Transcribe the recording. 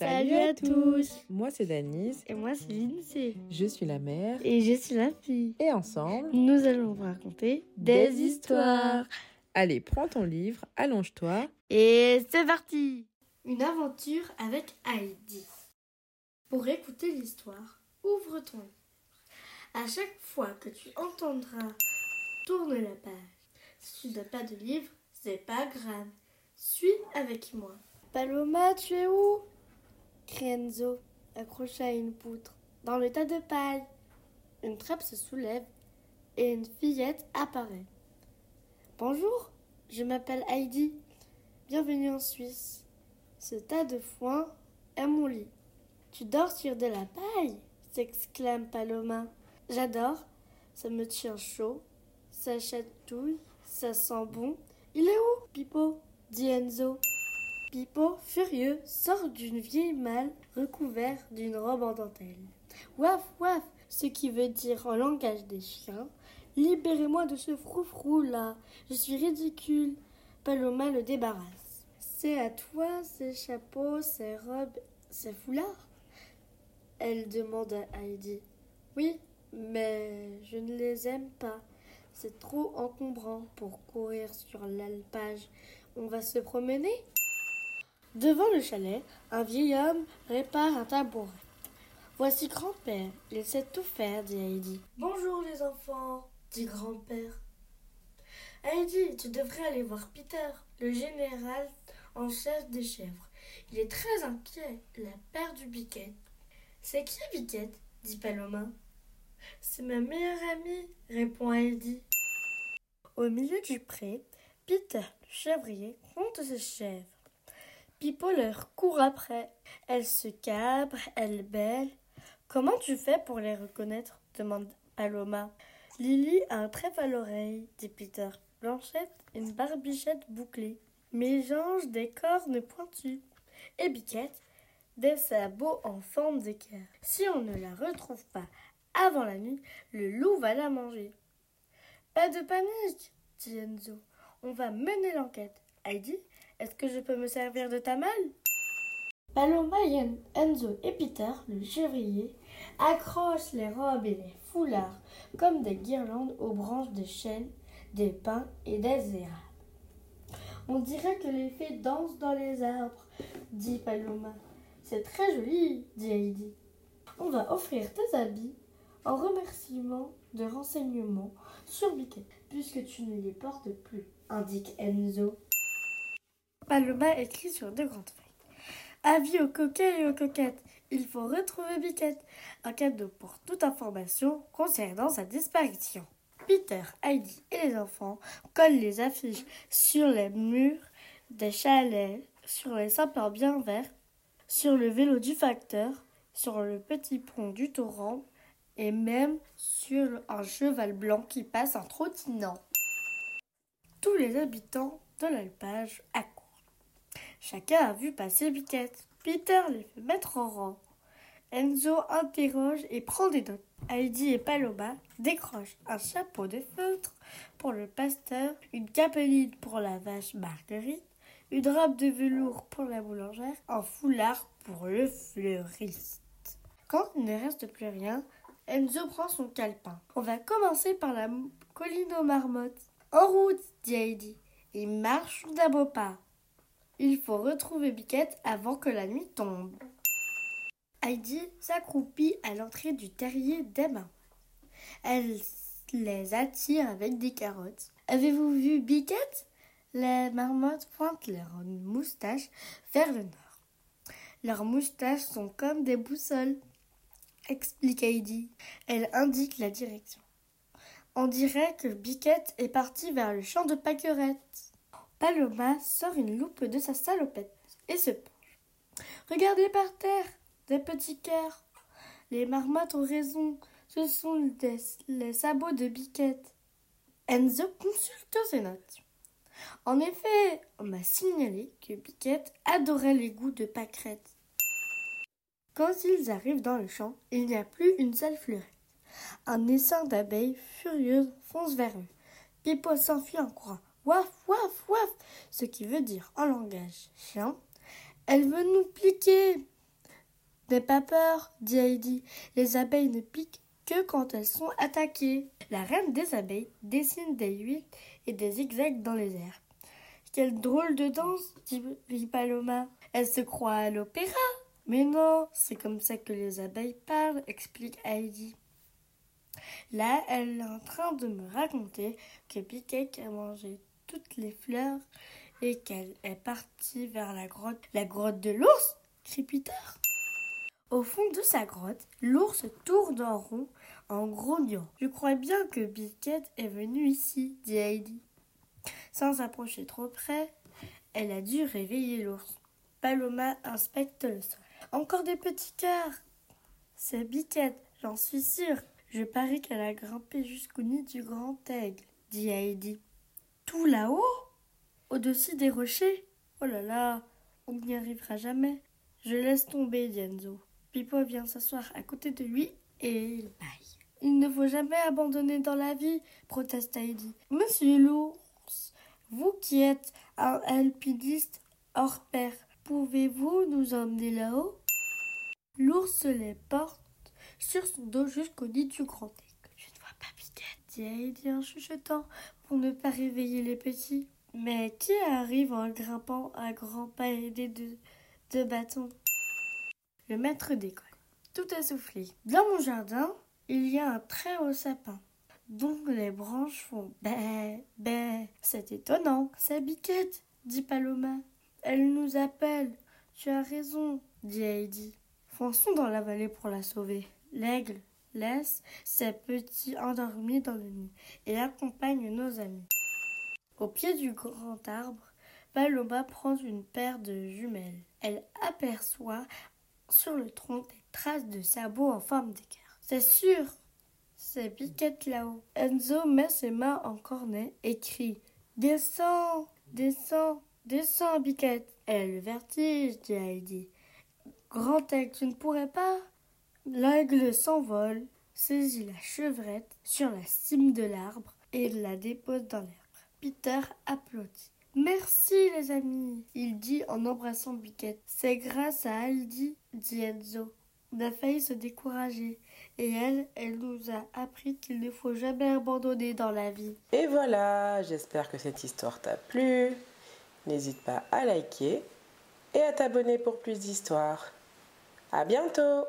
Salut à tous Moi c'est Danise. Et moi c'est Lindsay. Je suis la mère. Et je suis la fille. Et ensemble, nous allons vous raconter des, Des histoires. allez, prends ton livre, allonge-toi. Et c'est parti Une aventure avec Heidi. Pour écouter l'histoire, ouvre ton livre. À chaque fois que tu entendras tourne la page. Si tu n'as pas de livre, c'est pas grave. Suis avec moi. Paloma, tu es où? Crenzo, accroché à une poutre, dans le tas de paille. Une trappe se soulève et une fillette apparaît. Bonjour, je m'appelle Heidi. Bienvenue en Suisse. Ce tas de foin est mon lit. Tu dors sur de la paille s'exclame Paloma. J'adore, ça me tient chaud, ça chatouille, ça sent bon. Il est où, Pipo? dit Enzo. Pipo, furieux, sort d'une vieille malle recouverte d'une robe en dentelle. Waf, waf, ce qui veut dire en langage des chiens Libérez-moi de ce froufrou là, je suis ridicule. Paloma le débarrasse. C'est à toi ces chapeaux, ces robes, ces foulards? Elle demande à Heidi. Oui, mais je ne les aime pas. C'est trop encombrant pour courir sur l'alpage. On va se promener? Devant le chalet, un vieil homme répare un tabouret. Voici grand-père, il sait tout faire, dit Heidi. Bonjour les enfants, dit grand-père. Heidi, tu devrais aller voir Peter, le général en chef des chèvres. Il est très inquiet, il a perdu Biquette. C'est qui Biquette? dit Paloma. C'est ma meilleure amie, répond Heidi. Au milieu du pré, Peter, le chèvrier, compte ses chèvres. Pipo leur court après. Elle se cabre, elle belle. Comment tu fais pour les reconnaître? demande Paloma. Lily a un trèfle à l'oreille, dit Peter. Blanchette, une barbichette bouclée. Mélange des cornes pointues. Et Biquette, des sabots en forme d'équerre. Si on ne la retrouve pas avant la nuit, le loup va la manger. Pas de panique, dit Enzo. On va mener l'enquête. Heidi, est-ce que je peux me servir de ta malle? Paloma, Enzo et Peter, le chevrier, accrochent les robes et les foulards comme des guirlandes aux branches des chênes, des pins et des érables. On dirait que les fées dansent dans les arbres, dit Paloma. C'est très joli, dit Heidi. On va offrir tes habits en remerciement de renseignements sur Biquet, puisque tu ne les portes plus, indique Enzo. Paloma écrit sur deux grandes feuilles. Avis aux coquets et aux coquettes, il faut retrouver Biquette. Un cadeau pour toute information concernant sa disparition. Peter, Heidi et les enfants collent les affiches sur les murs des chalets, sur les sapins bien verts, sur le vélo du facteur, sur le petit pont du torrent et même sur un cheval blanc qui passe en trottinant. Tous les habitants de l'alpage. Chacun a vu passer Biquette. Peter les fait mettre en rang. Enzo interroge et prend des notes. Heidi et Paloma décrochent un chapeau de feutre pour le pasteur, une capeline pour la vache Marguerite, une robe de velours pour la boulangère, un foulard pour le fleuriste. Quand il ne reste plus rien, Enzo prend son calepin. On va commencer par la colline aux marmottes. En route, dit Heidi. Il marche d'un beau pas. Il faut retrouver Biquette avant que la nuit tombe. Heidi s'accroupit à l'entrée du terrier marmottes. Elle les attire avec des carottes. Avez-vous vu Biquette? Les marmottes pointent leurs moustaches vers le nord. Leurs moustaches sont comme des boussoles, explique Heidi. Elle indique la direction. On dirait que Biquette est partie vers le champ de pâquerettes. Paloma sort une loupe de sa salopette et se penche. Regardez par terre, des petits cœurs. Les marmottes ont raison, ce sont les sabots de Biquette. Enzo consulte ses notes. En effet, on m'a signalé que Biquette adorait les goûts de pâquerettes. Quand ils arrivent dans le champ, il n'y a plus une seule fleurette. Un essaim d'abeilles furieuses fonce vers eux. Pipo s'enfuit en courant. Waf, waf, waf, ce qui veut dire en langage chien Elle veut nous piquer N'aie pas peur, dit Heidi. Les abeilles ne piquent que quand elles sont attaquées. La reine des abeilles dessine des huit et des zigzags dans les airs. Quelle drôle de danse, dit Paloma. Elle se croit à l'opéra. Mais non, c'est comme ça que les abeilles parlent, explique Heidi. Là, elle est en train de me raconter que Piquet a mangé les fleurs et qu'elle est partie vers la grotte. La grotte de l'ours crie Peter. Au fond de sa grotte, l'ours tourne en rond en grognant. Je crois bien que Piquet est venue ici, dit Heidi. Sans s'approcher trop près, elle a dû réveiller l'ours. Paloma inspecte le sol. Encore des petits cœurs. C'est Biquette, j'en suis sûre. Je parie qu'elle a grimpé jusqu'au nid du grand aigle, dit Heidi. Tout là-haut Au-dessus des rochers Oh là là, on n'y arrivera jamais. Je laisse tomber, Dienzo. Pipo vient s'asseoir à côté de lui et il baille. Il ne faut jamais abandonner dans la vie, proteste Heidi. Monsieur l'ours, vous qui êtes un alpiniste hors pair, pouvez-vous nous emmener là-haut? L'ours les porte sur son dos jusqu'au nid du grand aigle. Je ne vois pas Piquette, dit Heidi en chuchotant pour ne pas réveiller les petits. Mais qui arrive en grimpant à grands pas aidé de, de bâtons? Le maître d'école. Tout essoufflé. Dans mon jardin, il y a un très haut sapin dont les branches font bé, bé. C'est étonnant. C'est Biquette, dit Paloma. Elle nous appelle. Tu as raison, dit Heidi. Fonçons dans la vallée pour la sauver. L'aigle laisse ses petits endormis dans le nid et accompagne nos amis. Au pied du grand arbre, Paloma prend une paire de jumelles. Elle aperçoit sur le tronc des traces de sabots en forme d'équerre. C'est sûr, c'est Piquette là-haut. Enzo met ses mains en cornet et crie Descends, descends, descends, Piquette. Elle le vertige, dit Heidi. Grand aigle, tu ne pourrais pas L'aigle s'envole, saisit la chevrette sur la cime de l'arbre et la dépose dans l'herbe. Peter applaudit. Merci les amis, il dit en embrassant Biquette. C'est grâce à Aldi, dit Enzo. On a failli se décourager. Et elle, elle nous a appris qu'il ne faut jamais abandonner dans la vie. Et voilà, j'espère que cette histoire t'a plu. N'hésite pas à liker et à t'abonner pour plus d'histoires. À bientôt